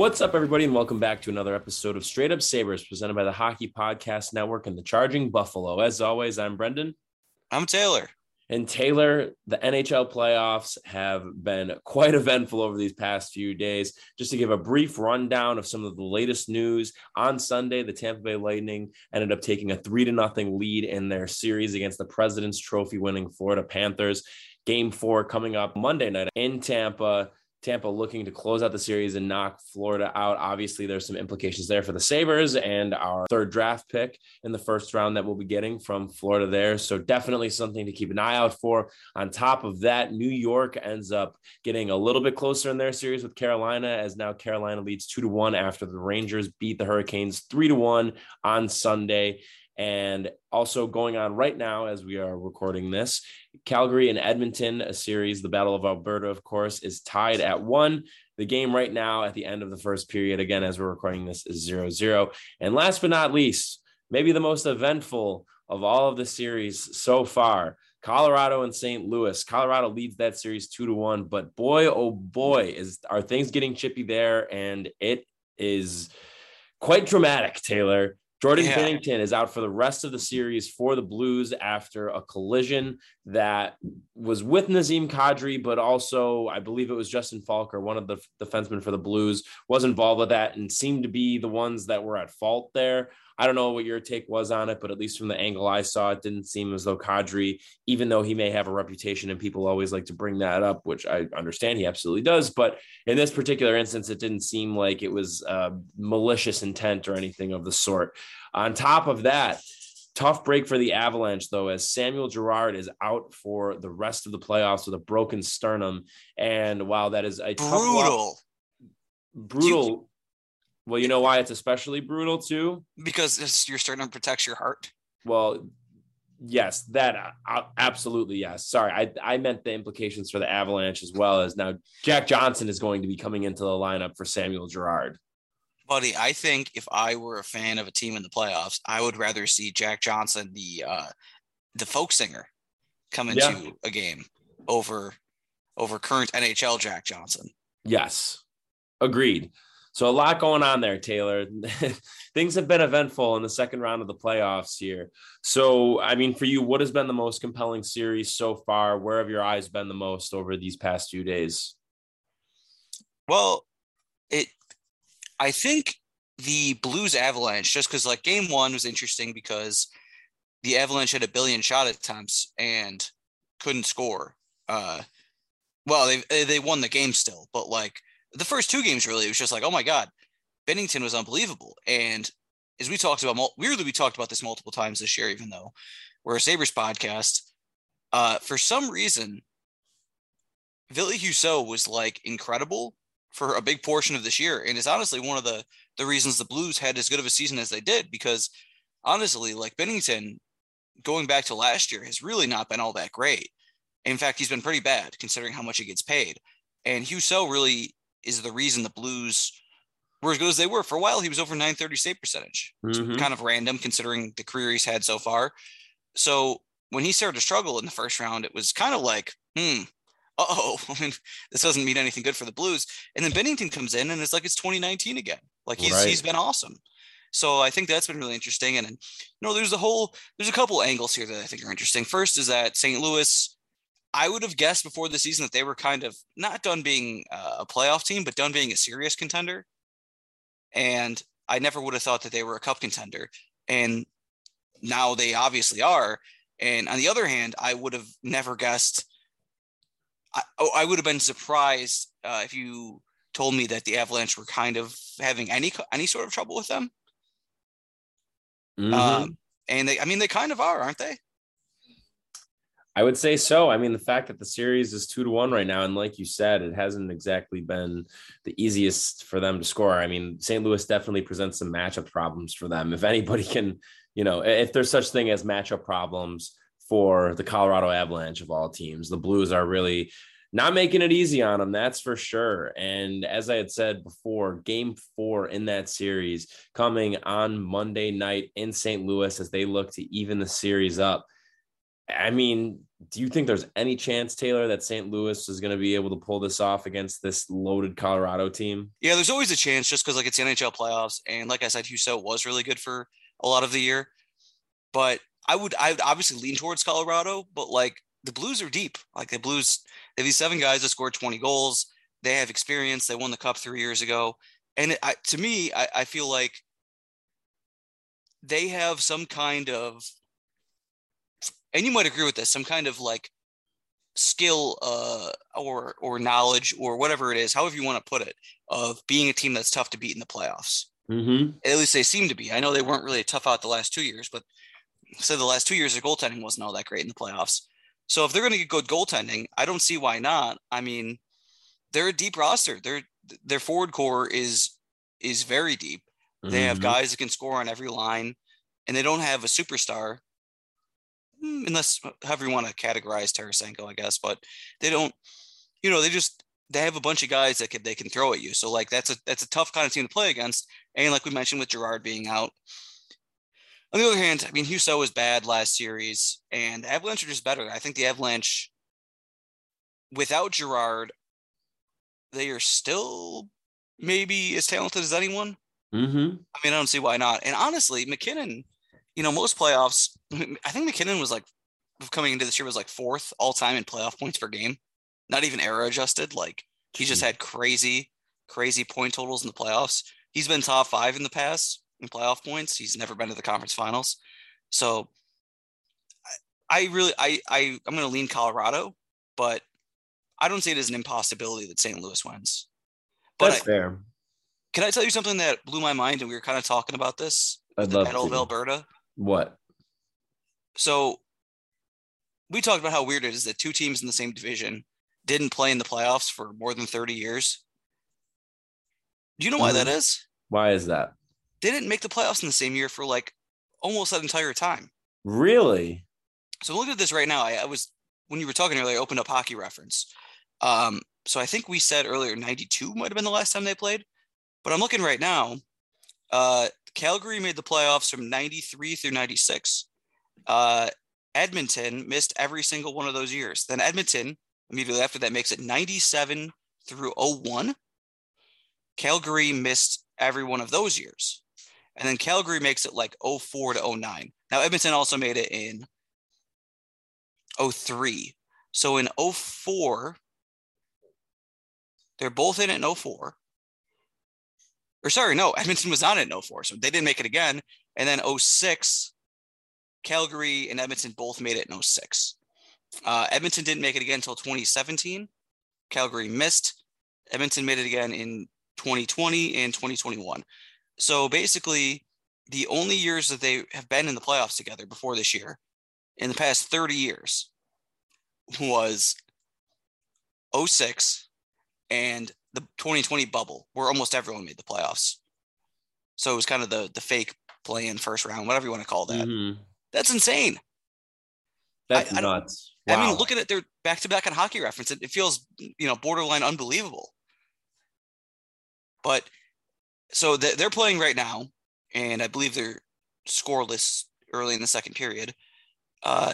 What's up, everybody, and welcome back to another episode of Straight Up Sabres presented by the Hockey Podcast Network and the Charging Buffalo. As always, I'm Brendan. I'm Taylor. And Taylor, the NHL playoffs have been quite eventful over these past few days. Just to give a brief rundown of some of the latest news, on Sunday, the Tampa Bay Lightning ended up taking a three to nothing lead in their series against the President's Trophy winning Florida Panthers. Game four coming up Monday night in Tampa. Tampa looking to close out the series and knock Florida out. Obviously, there's some implications there for the Sabres and our third draft pick in the first round that we'll be getting from Florida there. So, definitely something to keep an eye out for. On top of that, New York ends up getting a little bit closer in their series with Carolina, as now Carolina leads two to one after the Rangers beat the Hurricanes three to one on Sunday. And also going on right now as we are recording this, Calgary and Edmonton, a series, the Battle of Alberta, of course, is tied at one. The game right now at the end of the first period, again, as we're recording this, is 0 0. And last but not least, maybe the most eventful of all of the series so far. Colorado and St. Louis. Colorado leads that series two to one, but boy, oh boy, is are things getting chippy there, and it is quite dramatic, Taylor. Jordan yeah. Binnington is out for the rest of the series for the Blues after a collision that was with Nazem Kadri, but also I believe it was Justin Faulk or one of the defensemen for the Blues was involved with that and seemed to be the ones that were at fault there. I don't know what your take was on it, but at least from the angle I saw, it didn't seem as though Kadri, even though he may have a reputation and people always like to bring that up, which I understand he absolutely does. But in this particular instance, it didn't seem like it was uh, malicious intent or anything of the sort. On top of that, tough break for the Avalanche, though, as Samuel Girard is out for the rest of the playoffs with a broken sternum. And while that is a brutal, brutal well, you know why it's especially brutal too? Because you're starting to protect your heart. Well, yes, that uh, absolutely yes. Sorry, I I meant the implications for the Avalanche as well as now Jack Johnson is going to be coming into the lineup for Samuel Girard. Buddy, I think if I were a fan of a team in the playoffs, I would rather see Jack Johnson, the uh, the folk singer, come into yeah. a game over over current NHL Jack Johnson. Yes, agreed. So a lot going on there, Taylor. Things have been eventful in the second round of the playoffs here. So, I mean, for you, what has been the most compelling series so far? Where have your eyes been the most over these past few days? Well, it I think the Blues Avalanche, just because like game one was interesting because the Avalanche had a billion shot attempts and couldn't score. Uh, well, they they won the game still, but like the first two games really it was just like oh my god Binnington was unbelievable. And as we talked about weirdly we talked about this multiple times this year even though we're a sabres podcast. Uh, for some reason Ville Husso was like incredible for a big portion of this year. And it's honestly one of the the reasons the blues had as good of a season as they did because honestly like Binnington, going back to last year has really not been all that great. In fact he's been pretty bad considering how much he gets paid. And Husso really is the reason the Blues were as good as they were. For a while, he was over 930 save percentage. Mm-hmm. Kind of random considering the career he's had so far. So when he started to struggle in the first round, it was kind of like, hmm, oh, I mean, this doesn't mean anything good for the Blues. And then Binnington comes in and it's like it's 2019 again. Like he's right. he's been awesome. So I think that's been really interesting. And, you know, there's a whole there's a couple angles here that I think are interesting. First is that St. Louis I would have guessed before the season that they were kind of not done being a playoff team, but done being a serious contender. And I never would have thought that they were a cup contender. And now they obviously are. And on the other hand, I would have never guessed. I, oh, I would have been surprised uh, if you told me that the Avalanche were kind of having any any sort of trouble with them. Mm-hmm. Um, and they, I mean, they kind of are, aren't they? I would say so. I mean, the fact that the series is two to one right now, and like you said, it hasn't exactly been the easiest for them to score. I mean, St. Louis definitely presents some matchup problems for them. If anybody can, you know, if there's such thing as matchup problems for the Colorado Avalanche of all teams, the Blues are really not making it easy on them, that's for sure. And as I had said before, game four in that series coming on Monday night in St. Louis as they look to even the series up. I mean, do you think there's any chance, Taylor, that St. Louis is going to be able to pull this off against this loaded Colorado team? Yeah, there's always a chance just because like it's the NHL playoffs, and like I said, Husso was really good for a lot of the year. But I would I would obviously lean towards Colorado, but like the Blues are deep. Like the Blues, they have these seven guys that scored 20 goals. They have experience. They won the cup three years ago, and it, I, to me, I, I feel like they have some kind of and you might agree with this, some kind of like skill uh, or or knowledge or whatever it is, however you want to put it, of being a team that's tough to beat in the playoffs. Mm-hmm. At least they seem to be. I know they weren't really tough out the last two years, but so the last two years their goaltending wasn't all that great in the playoffs. So if they're going to get good goaltending, I don't see why not. I mean, they're a deep roster. Their their forward core is is very deep. They mm-hmm. have guys that can score on every line, and they don't have a superstar unless uh, however you want to categorize Tarasenko, I guess. But they don't, you know, they just they have a bunch of guys that can they can throw at you. So like that's a that's a tough kind of team to play against. And like we mentioned with Girard being out. On the other hand, I mean Husso was bad last series, and Avalanche are just better. I think the Avalanche, without Girard, they are still maybe as talented as anyone. Mm-hmm. I mean, I don't see why not. And honestly, MacKinnon you know, most playoffs, I think MacKinnon was like coming into this year was like fourth all time in playoff points per game, not even era adjusted. Like he just had crazy, crazy point totals in the playoffs. He's been top five in the past in playoff points. He's never been to the conference finals. So I, I really, I, I, I'm going to lean Colorado, but I don't see it as an impossibility that St. Louis wins. But That's I, fair. Can I tell you something that blew my mind? And we were kind of talking about this. I'd love Battle to. of Alberta. What? So we talked about how weird it is that two teams in the same division didn't play in the playoffs for more than 30 years. Do you know why mm-hmm. that is? Why is that? They didn't make the playoffs in the same year for like almost that entire time. Really? So look at this right now. I, I was when you were talking earlier, I opened up hockey reference. Um, so I think we said earlier 92 might have been the last time they played. But I'm looking right now. Uh, Calgary made the playoffs from 93 through 96. Uh, Edmonton missed every single one of those years. Then Edmonton, immediately after that, makes it 97 through 01. Calgary missed every one of those years. And then Calgary makes it like 04 to 09. Now, Edmonton also made it in 03. So in 04, they're both in it in 04 or sorry, no, Edmonton was on it in 04, so they didn't make it again. And then 06, Calgary and Edmonton both made it in 06. Uh, Edmonton didn't make it again until 2017. Calgary missed. Edmonton made it again in 2020 and 2021. So basically, the only years that they have been in the playoffs together before this year, in the past 30 years, was 06 and the 2020 bubble where almost everyone made the playoffs. So it was kind of the the fake play in first round, whatever you want to call that. Mm-hmm. That's insane. That's I, nuts. I, wow. I mean, look at it. They're back to back on hockey reference. It, it feels, you know, borderline unbelievable. But so they're playing right now, and I believe they're scoreless early in the second period. Uh,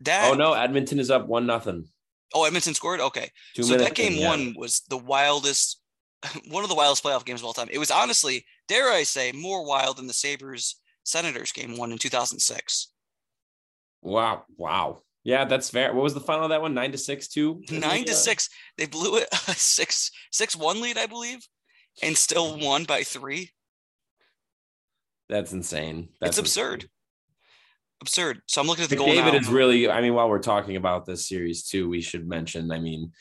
that, oh no, Edmonton is up one nothing. Oh, Edmonton scored. Okay, Two so that game in, yeah. one was the wildest, one of the wildest playoff games of all time. It was honestly, dare I say, more wild than the Sabres Senators game one in 2006. Wow! Wow! Yeah, that's fair. What was the final of that one? Nine to six, two. Uh, Nine to six. They blew it a six six one lead, I believe, and still won by three. That's insane. That's it's absurd. Insane absurd. So I'm looking at the goal. David now. is really. I mean, while we're talking about this series too, we should mention. I mean,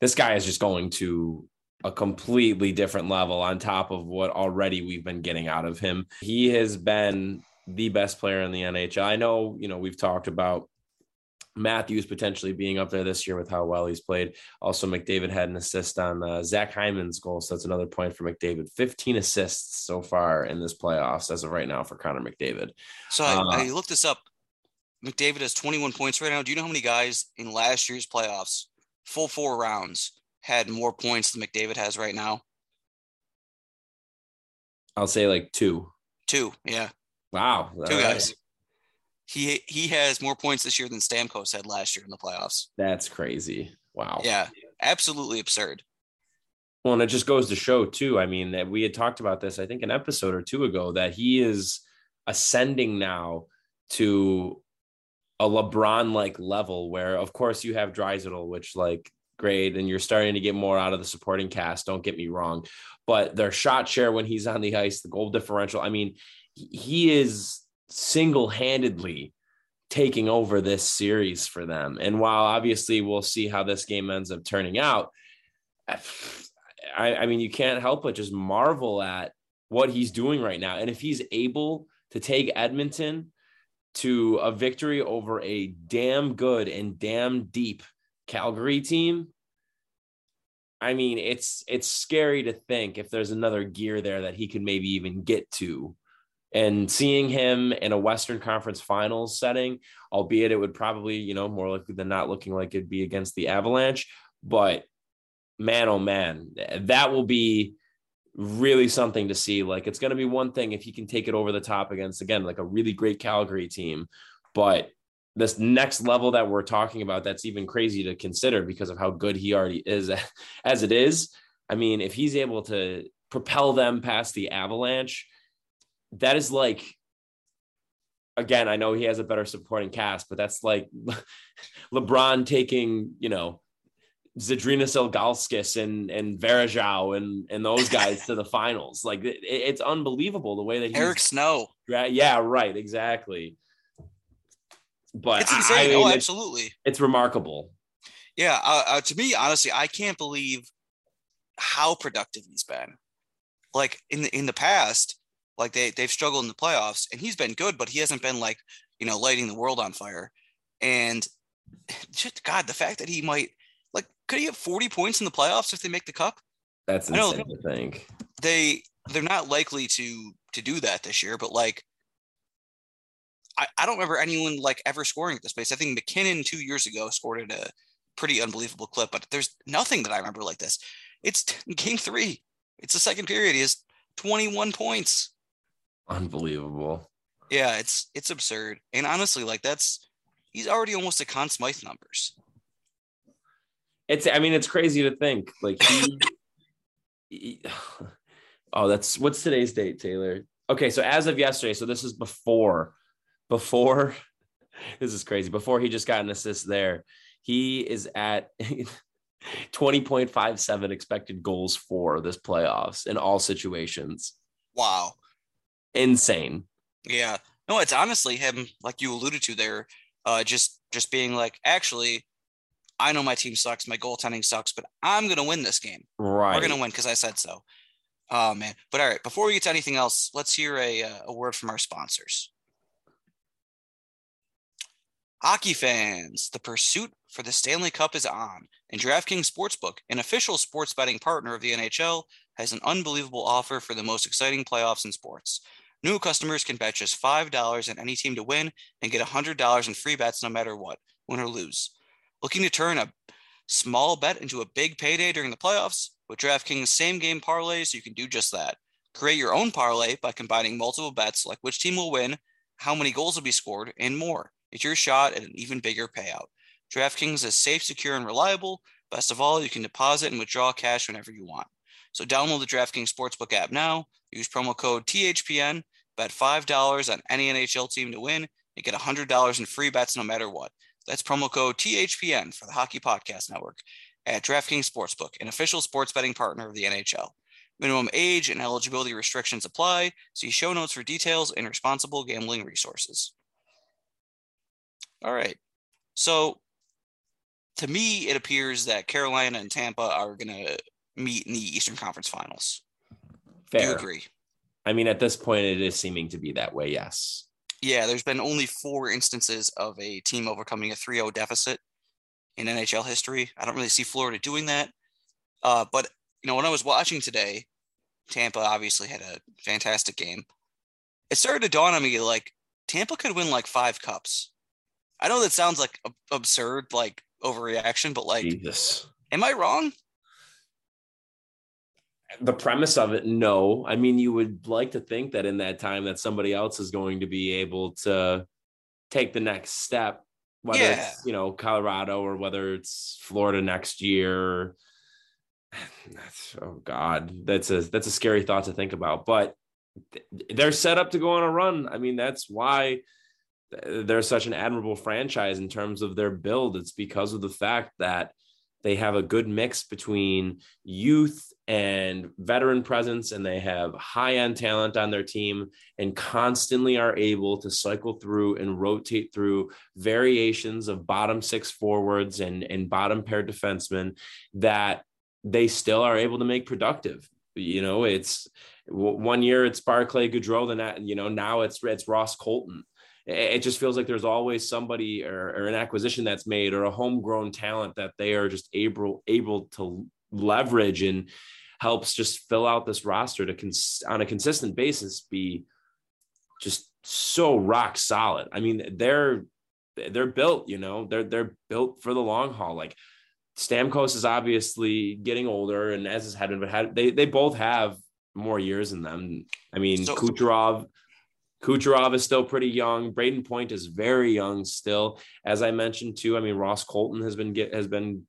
this guy is just going to a completely different level on top of what already we've been getting out of him. He has been the best player in the NHL. I know, you know, we've talked about Matthews potentially being up there this year with how well he's played. Also, McDavid had an assist on uh, Zach Hyman's goal, so that's another point for McDavid. 15 assists so far in this playoffs as of right now for Connor McDavid. So uh, I, I looked this up. McDavid has 21 points right now. Do you know how many guys in last year's playoffs, full four rounds, had more points than McDavid has right now? I'll say like two. Two, yeah. Wow. Two guys. Right. He he has more points this year than Stamkos had last year in the playoffs. That's crazy. Wow. Yeah, absolutely absurd. Well, and it just goes to show too. I mean, that we had talked about this, I think, an episode or two ago, that he is ascending now to a LeBron like level where, of course, you have Draisaitl, which like great, and you're starting to get more out of the supporting cast. Don't get me wrong, but their shot share when he's on the ice, the goal differential. I mean, he is single handedly taking over this series for them. And while obviously we'll see how this game ends up turning out, I, I mean, you can't help but just marvel at what he's doing right now. And if he's able to take Edmonton to a victory over a damn good and damn deep Calgary team, I mean, it's it's scary to think if there's another gear there that he could maybe even get to. And seeing him in a Western Conference Finals setting, albeit it would probably, you know, more likely than not looking like it'd be against the Avalanche, but man, oh man, that will be really something to see. Like it's going to be one thing if he can take it over the top against again like a really great Calgary team, but this next level that we're talking about that's even crazy to consider because of how good he already is as it is. I mean, if he's able to propel them past the Avalanche, that is like again, I know he has a better supporting cast, but that's like LeBron taking, you know, Zydrunas Ilgauskas and and Varejao and and those guys to the finals. Like it, it's unbelievable the way that Eric Snow. Yeah, right, exactly. But it's insane. I mean, oh, absolutely. It's, it's remarkable. Yeah, uh, uh, to me, honestly, I can't believe how productive he's been. Like in the in the past, like they they've struggled in the playoffs, and he's been good, but he hasn't been like you know lighting the world on fire. And just God, the fact that he might like could he have 40 points in the playoffs if they make the cup? That's insane I to think. They they're not likely to to do that this year, but like I, I don't remember anyone like ever scoring at this pace. I think MacKinnon two years ago scored at a pretty unbelievable clip, but there's nothing that I remember like this. It's game three. It's the second period. He has 21 points. Unbelievable. Yeah, it's it's absurd. And honestly, like that's he's already almost at Conn Smythe numbers it's i mean it's crazy to think like he, he, oh that's what's today's date taylor okay so as of yesterday so this is before before this is crazy before he just got an assist there he is at 20.57 expected goals for this playoffs in all situations wow insane yeah no it's honestly him like you alluded to there uh just just being like actually I know my team sucks, my goaltending sucks, but I'm gonna win this game. Right. We're gonna win because I said so. Oh man. But all right, before we get to anything else, let's hear a, uh, a word from our sponsors. Hockey fans, the pursuit for the Stanley Cup is on, and DraftKings Sportsbook, an official sports betting partner of the NHL, has an unbelievable offer for the most exciting playoffs in sports. New customers can bet just $5 on any team to win and get $100 in free bets no matter what, win or lose. Looking to turn a small bet into a big payday during the playoffs? With DraftKings same game parlays, you can do just that. Create your own parlay by combining multiple bets like which team will win, how many goals will be scored, and more. It's your shot at an even bigger payout. DraftKings is safe, secure, and reliable. Best of all, you can deposit and withdraw cash whenever you want. So download the DraftKings Sportsbook app now. Use promo code THPN. Bet $5 on any NHL team to win and get $100 in free bets no matter what. That's promo code THPN for the Hockey Podcast Network at DraftKings Sportsbook, an official sports betting partner of the NHL. Minimum age and eligibility restrictions apply. See show notes for details and responsible gambling resources. All right. So, to me, it appears that Carolina and Tampa are going to meet in the Eastern Conference Finals. Fair. Do you agree? I mean, at this point, it is seeming to be that way. Yes. Yeah, there's been only four instances of a team overcoming a 3 0 deficit in NHL history. I don't really see Florida doing that. Uh, but, you know, when I was watching today, Tampa obviously had a fantastic game. It started to dawn on me like Tampa could win like five cups. I know that sounds like absurd, like overreaction, but like, Jesus. am I wrong? The premise of it no i mean you would like to think that in that time that somebody else is going to be able to take the next step, whether Yeah. it's you know Colorado or whether it's Florida next year. That's oh god, that's a that's a scary thought to think about. But they're set up to go on a run. I mean, that's why they're such an admirable franchise in terms of their build. It's because of the fact that they have a good mix between youth and veteran presence, and they have high end talent on their team, and constantly are able to cycle through and rotate through variations of bottom six forwards and, and bottom pair defensemen that they still are able to make productive. You know, it's one year it's Barclay Goodrow, that, you know, now it's it's Ross Colton it just feels like there's always somebody or, or, an acquisition that's made or a homegrown talent that they are just able able to leverage and helps just fill out this roster to cons- on a consistent basis be just so rock solid. I mean, they're they're built, you know, they're they're built for the long haul. Like Stamkos is obviously getting older, and as is Hedman, but had, they they both have more years in them. I mean, so, Kucherov Kucherov is still pretty young. Brayden Point is very young still. As I mentioned too, I mean Ross Colton has been get has been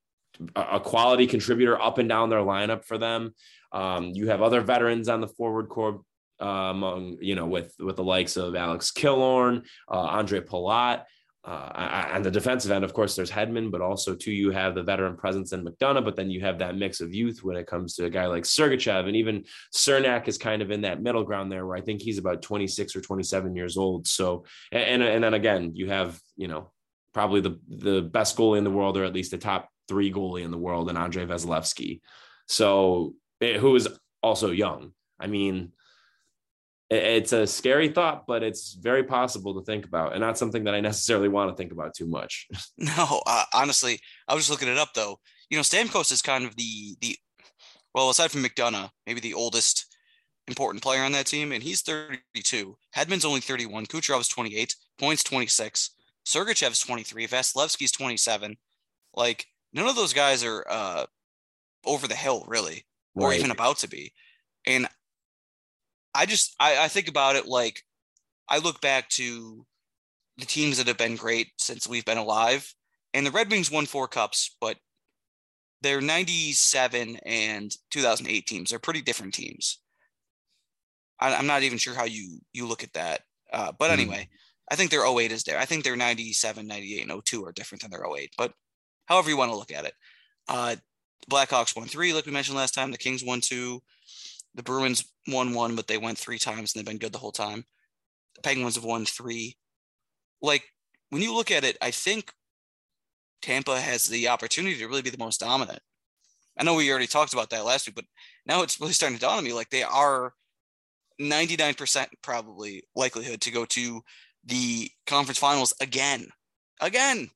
a quality contributor up and down their lineup for them. Um, you have other veterans on the forward core uh, among you know with with the likes of Alex Killorn, uh, Andre Palat. Uh, on the defensive end, of course, there's Hedman, but also too you have the veteran presence in McDonagh. But then you have that mix of youth when it comes to a guy like Sergachev, and even Cernak is kind of in that middle ground there, where I think he's about 26 or 27 years old. So, and and then again, you have you know probably the the best goalie in the world, or at least the top three goalie in the world, and Andrei Vasilevskiy. So, eh, who is also young. I mean, it's a scary thought, but it's very possible to think about, and not something that I necessarily want to think about too much. No, uh, honestly, I was just looking it up though. You know, Stamkos is kind of the the well, aside from McDonagh, maybe the oldest important player on that team, and he's 32. Hedman's only 31. Kucherov's 28. Points 26. Sergachev's 23. Vasilevskiy's 27. Like none of those guys are uh, over the hill really, or right. even about to be. And I just I, I think about it like I look back to the teams that have been great since we've been alive, and the Red Wings won four cups, but they're 97 and 2008 teams. They're pretty different teams. I, am not even sure how you you look at that, uh, but anyway, mm-hmm. I think their 08 is there. I think their 97, 98, and 02 are different than their 08, but however you want to look at it. Uh, Blackhawks won three, like we mentioned last time. The Kings won two. The Bruins won one, but they went three times and they've been good the whole time. The Penguins have won three. Like when you look at it, I think Tampa has the opportunity to really be the most dominant. I know we already talked about that last week, but now it's really starting to dawn on me like they are 99% probably likelihood to go to the conference finals again. Again.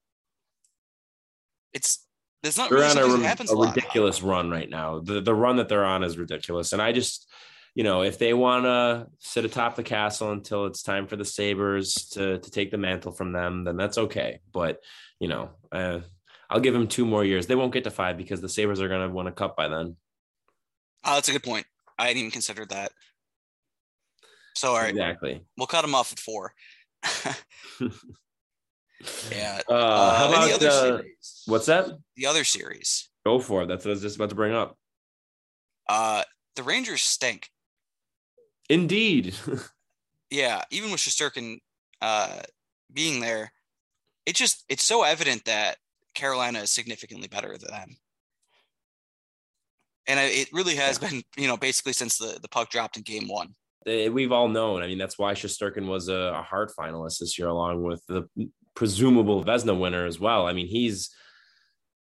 It's there's not they're really on a, a, a ridiculous run right now. The the run that they're on is ridiculous, and I just you know if they want to sit atop the castle until it's time for the Sabres to to take the mantle from them, then that's okay. But you know, uh, I'll give them two more years. They won't get to five because the Sabres are going to win a cup by then. Oh, that's a good point. I hadn't even considered that. So all right, exactly. We'll cut them off at four. Yeah. Uh, uh, how about the uh, what's that? The other series. Go for it. That's what I was just about to bring up. Uh, the Rangers stink. Indeed. yeah, even with Shesterkin uh, being there, it just it's so evident that Carolina is significantly better than them. And it really has yeah. been, you know, basically since the, the puck dropped in game one. We've all known. I mean, that's why Shesterkin was a, a Hart finalist this year, along with the presumable Vezina winner as well. I mean, he's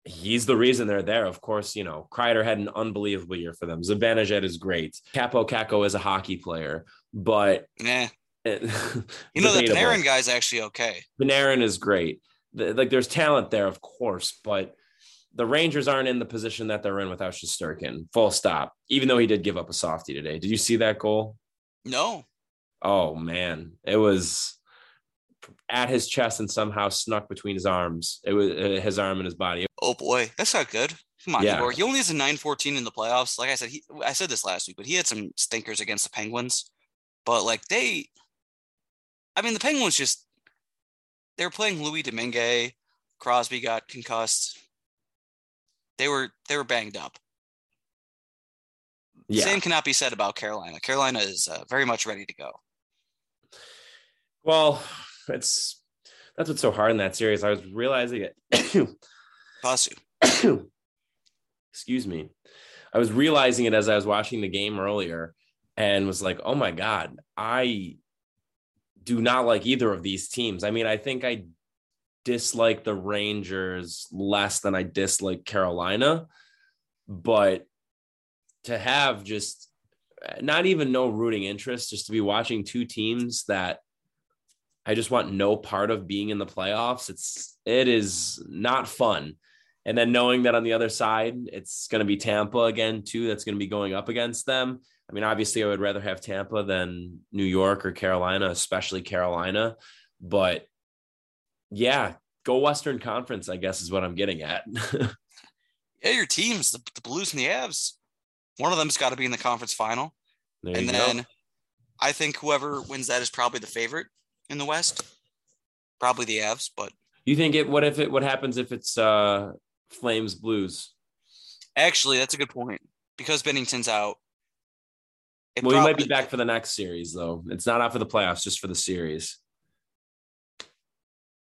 he's the reason they're there. Of course, you know, Kreider had an unbelievable year for them. Zibanejad is great. Kaapo Kakko is a hockey player, but yeah, eh, you know the Panarin guy's actually okay. Panarin is great. like there's talent there, of course, but the Rangers aren't in the position that they're in without Shesterkin. Full stop. Even though he did give up a softie today. Did you see that goal? No. Oh man, it was at his chest and somehow snuck between his arms. It was uh, his arm and his body. Oh boy, that's not good. Come on, yeah. He only has a 914 in the playoffs. Like I said, he I said this last week, but he had some stinkers against the Penguins. But like they I mean the Penguins just they were playing Louis Domingue. Crosby got concussed. They were they were banged up. Yeah. Same cannot be said about Carolina. Carolina is uh, very much ready to go. Well, it's that's what's so hard in that series. I was realizing it. Bless you. Excuse me. I was realizing it as I was watching the game earlier and was like, oh my God, I do not like either of these teams. I mean, I think I dislike the Rangers less than I dislike Carolina, but to have just not even no rooting interest, just to be watching two teams that I just want no part of being in the playoffs. It's it is not fun. And then knowing that on the other side, it's going to be Tampa again too. That's going to be going up against them. I mean, obviously, I would rather have Tampa than New York or Carolina, especially Carolina. But yeah, go Western Conference, I guess, is what I'm getting at. yeah, your teams, the, the, Blues and the Avs, one of them's got to be in the conference final. There and then go. I think whoever wins that is probably the favorite in the West. Probably the Avs, but You think it? What if it? What happens if it's uh Flames Blues? actually, that's a good point because Binnington's out. Well, he might be back for the next series, though. It's not out for the playoffs, just for the series.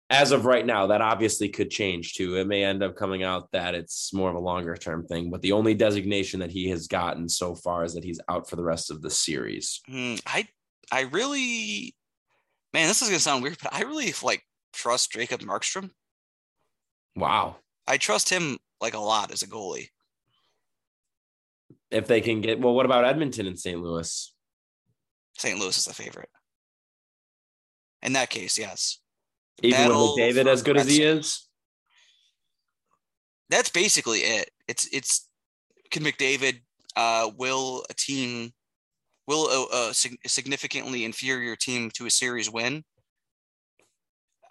As of right now, that obviously could change too. It may end up coming out that it's more of a longer term thing, but the only designation that he has gotten so far is that he's out for the rest of the series. Hmm, I I really, man, this is gonna sound weird, but I really like trust Jacob Markstrom. Wow. I trust him like a lot as a goalie. If they can get, well, what about Edmonton and St. Louis? St. Louis is the favorite. In that case, yes. Even Battle with McDavid for as good as he is? That's basically it. It's it's can McDavid uh will a team will a, a significantly inferior team to a series win?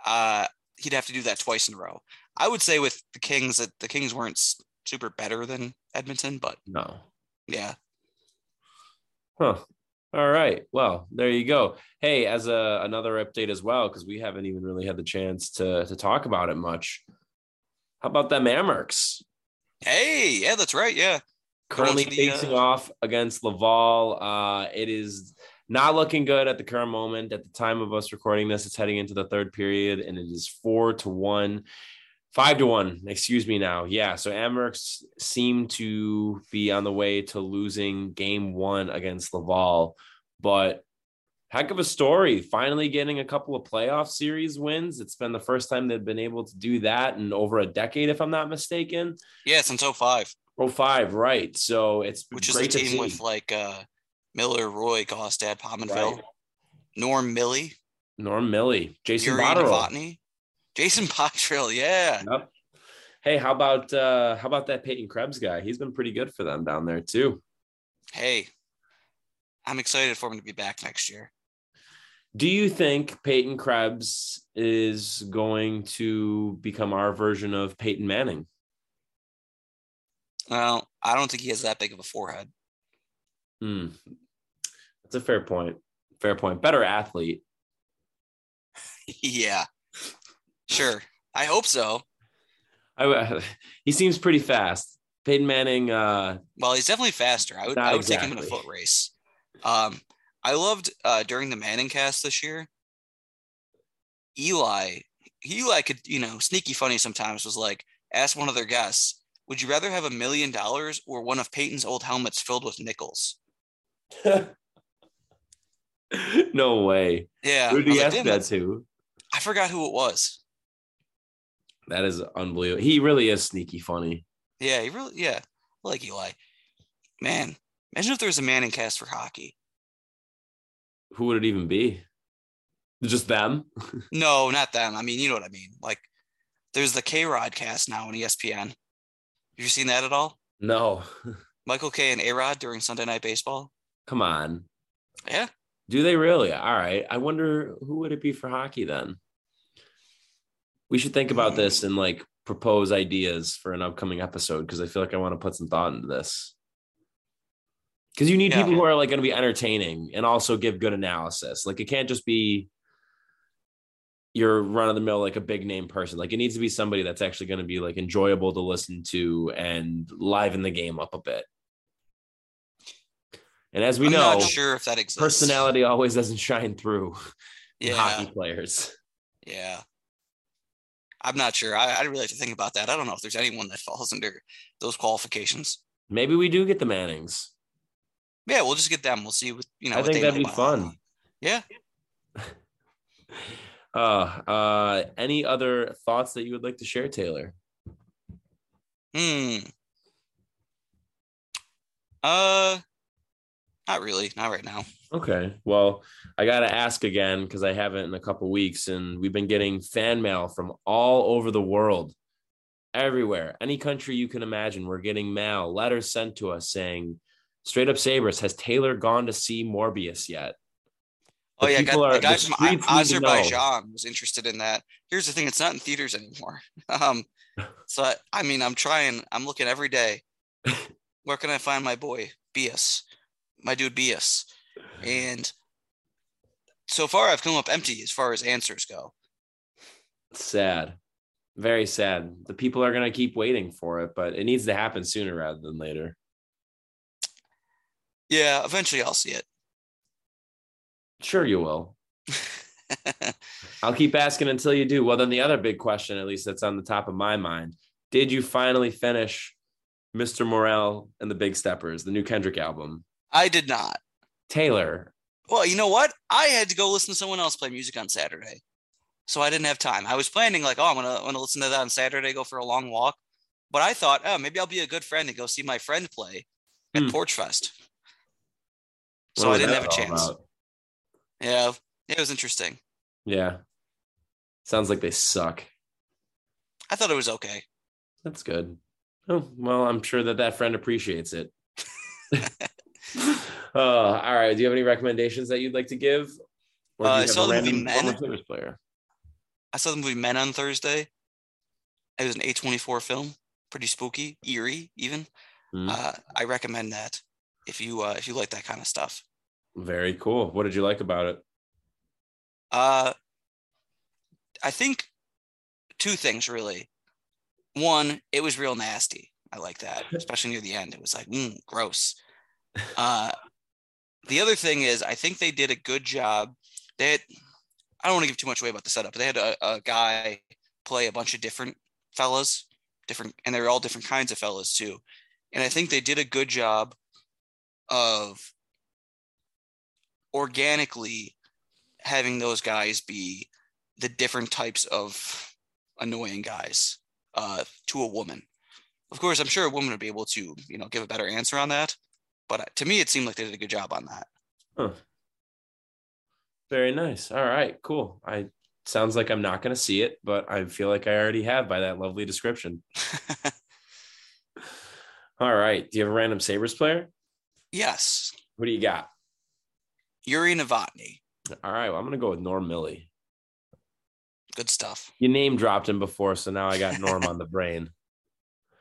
Uh he'd have to do that twice in a row. I would say with the Kings that the Kings weren't super better than Edmonton, but No. yeah. Huh. All right. Well, there you go. Hey, as a another update as well, because we haven't even really had the chance to to talk about it much. How about them Amerks? Hey, yeah, that's right. Yeah. Currently the, uh, facing off against Laval. Uh, it is not looking good at the current moment. At the time of us recording this, it's heading into the third period, and it is four to one. Five to one, excuse me now. Yeah. So Amerks seem to be on the way to losing game one against Laval, but heck of a story. Finally getting a couple of playoff series wins. It's been the first time they've been able to do that in over a decade, if I'm not mistaken. Yeah, since 05, Oh, five, right. So it's which is a team see. with like uh Miller, Roy, Gaustad, Pominville, Right. Norm Milley, Norm Milley, Jason Botterill. Jason Botterill. Yeah. Yep. Hey, how about uh how about that Peyton Krebs guy? He's been pretty good for them down there too. Hey, I'm excited for him to be back next year. Do you think Peyton Krebs is going to become our version of Peyton Manning? Well, I don't think he has that big of a forehead. Hmm. That's a fair point. Fair point. Better athlete. yeah. Sure. I hope so. I, he seems pretty fast. Peyton Manning, uh, Well, he's definitely faster. I would, I would take him in a foot race. Um, I loved uh, during the Manning cast this year. Eli, Eli could, you know, sneaky funny sometimes was like, ask one of their guests, would you rather have a million dollars or one of Peyton's old helmets filled with nickels? no way. Yeah. Who did he ask "Damn, that to? I forgot who it was. That is unbelievable. He really is sneaky funny. Yeah, he really, yeah, I like Eli. Man, imagine if there was a Manning cast for hockey. Who would it even be? Just them? No, not them. I mean, you know what I mean. Like, there's the KayRod cast now on ESPN. Have you seen that at all? No. Michael Kay and A Rod during Sunday Night Baseball. Come on. Yeah, Do they really? All right. I wonder who would it be for hockey then? We should think about this and like propose ideas for an upcoming episode because I feel like I want to put some thought into this. Because you need Yeah. people who are like going to be entertaining and also give good analysis. Like it can't just be your run of the mill like a big name person. Like it needs to be somebody that's actually going to be like enjoyable to listen to and liven the game up a bit. And as we I'm know, not sure if that exists. personality always doesn't shine through in Yeah. hockey players. Yeah. I'm not sure. I, I'd really have to think about that. I don't know if there's anyone that falls under those qualifications. Maybe we do get the Mannings. Yeah, we'll just get them. We'll see what you know. I think that'd be fun. Yeah. Uh, uh, any other thoughts that you would like to share, Taylor? Hmm. Uh, not really. Not right now. Okay. Well, I got to ask again because I haven't in a couple weeks, and we've been getting fan mail from all over the world, everywhere, any country you can imagine. We're getting mail, letters sent to us saying, "Straight up Sabres, has Taylor gone to see Morbius yet?" Oh yeah, got, are- the guy the from streets A- need to know. Azerbaijan was interested in that. Here's the thing: it's not in theaters anymore. Um, so I, I mean, I'm trying. I'm looking every day. Where can I find my boy Bias, my dude Bias? And so far, I've come up empty as far as answers go. Sad, very sad. The people are gonna keep waiting for it, but it needs to happen sooner rather than later. Yeah, eventually I'll see it. Sure, you will. I'll keep asking until you do. Well, then the other big question, at least that's on the top of my mind, did you finally finish Mr. Morale and the Big Steppers, the new Kendrick album? I did not. Taylor, Well, you know what? I had to go listen to someone else play music on Saturday. So I didn't have time. I was planning like, oh, I'm gonna, I'm gonna listen to that on Saturday, go for a long walk. But I thought, oh, maybe I'll be a good friend and go see my friend play at Hmm. Porch Fest. So I didn't have a chance. about? Yeah, it was interesting. Yeah. Sounds like they suck. I thought it was okay. That's good. Oh, well, I'm sure that that friend appreciates it. uh, all right. Do you have any recommendations that you'd like to give? Or Uh, I saw the movie Men. player? I saw the movie Men on Thursday. It was an A24 film, pretty spooky, eerie, even. Hmm, Uh, I recommend that if you uh, if you like that kind of stuff. Very cool. What did you like about it? Uh, I think two things really. One, it was real nasty. I like that, especially near the end. It was like, mm, gross. Uh, the other thing is, I think they did a good job. They had, I don't want to give too much away about the setup, but they had a, a guy play a bunch of different fellas, different, and they're all different kinds of fellas too. And I think they did a good job of organically having those guys be the different types of annoying guys uh, to a woman. Of course, I'm sure a woman would be able to, you know, give a better answer on that. But uh, to me, it seemed like they did a good job on that. Huh. Very nice. All right, cool. I sounds like I'm not going to see it, but I feel like I already have by that lovely description. All right. Do you have a random Sabres player? yes, What do you got? Jiri Novotny, All right. Well, I'm going to go with Norm Milley. good stuff. You name dropped him before, so now I got Norm on the brain.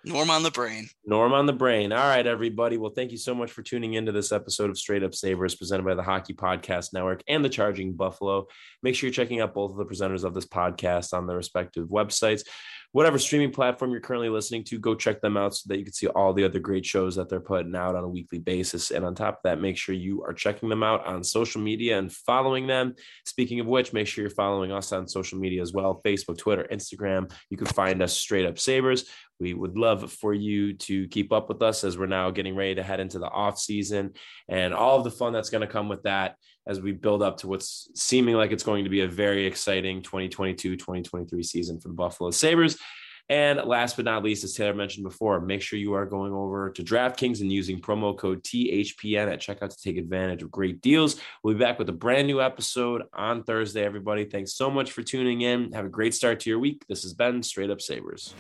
Norm on the brain. Norm on the brain. All right, everybody. Well, thank you so much for tuning into this episode of Straight Up Sabres presented by the Hockey Podcast Network and the Charging Buffalo. Make sure you're checking out both of the presenters of this podcast on their respective websites. Whatever streaming platform you're currently listening to, go check them out so that you can see all the other great shows that they're putting out on a weekly basis. And on top of that, make sure you are checking them out on social media and following them. Speaking of which, make sure you're following us on social media as well Facebook, Twitter, Instagram. You can find us Straight Up Sabres. We would love for you to keep up with us as we're now getting ready to head into the off season and all of the fun that's going to come with that as we build up to what's seeming like it's going to be a very exciting 2022-2023 season for the Buffalo Sabres. And last but not least, as Taylor mentioned before, make sure you are going over to DraftKings and using promo code THPN at checkout to take advantage of great deals. We'll be back with a brand new episode on Thursday, everybody. Thanks so much for tuning in. Have a great start to your week. This has been Straight Up Sabres.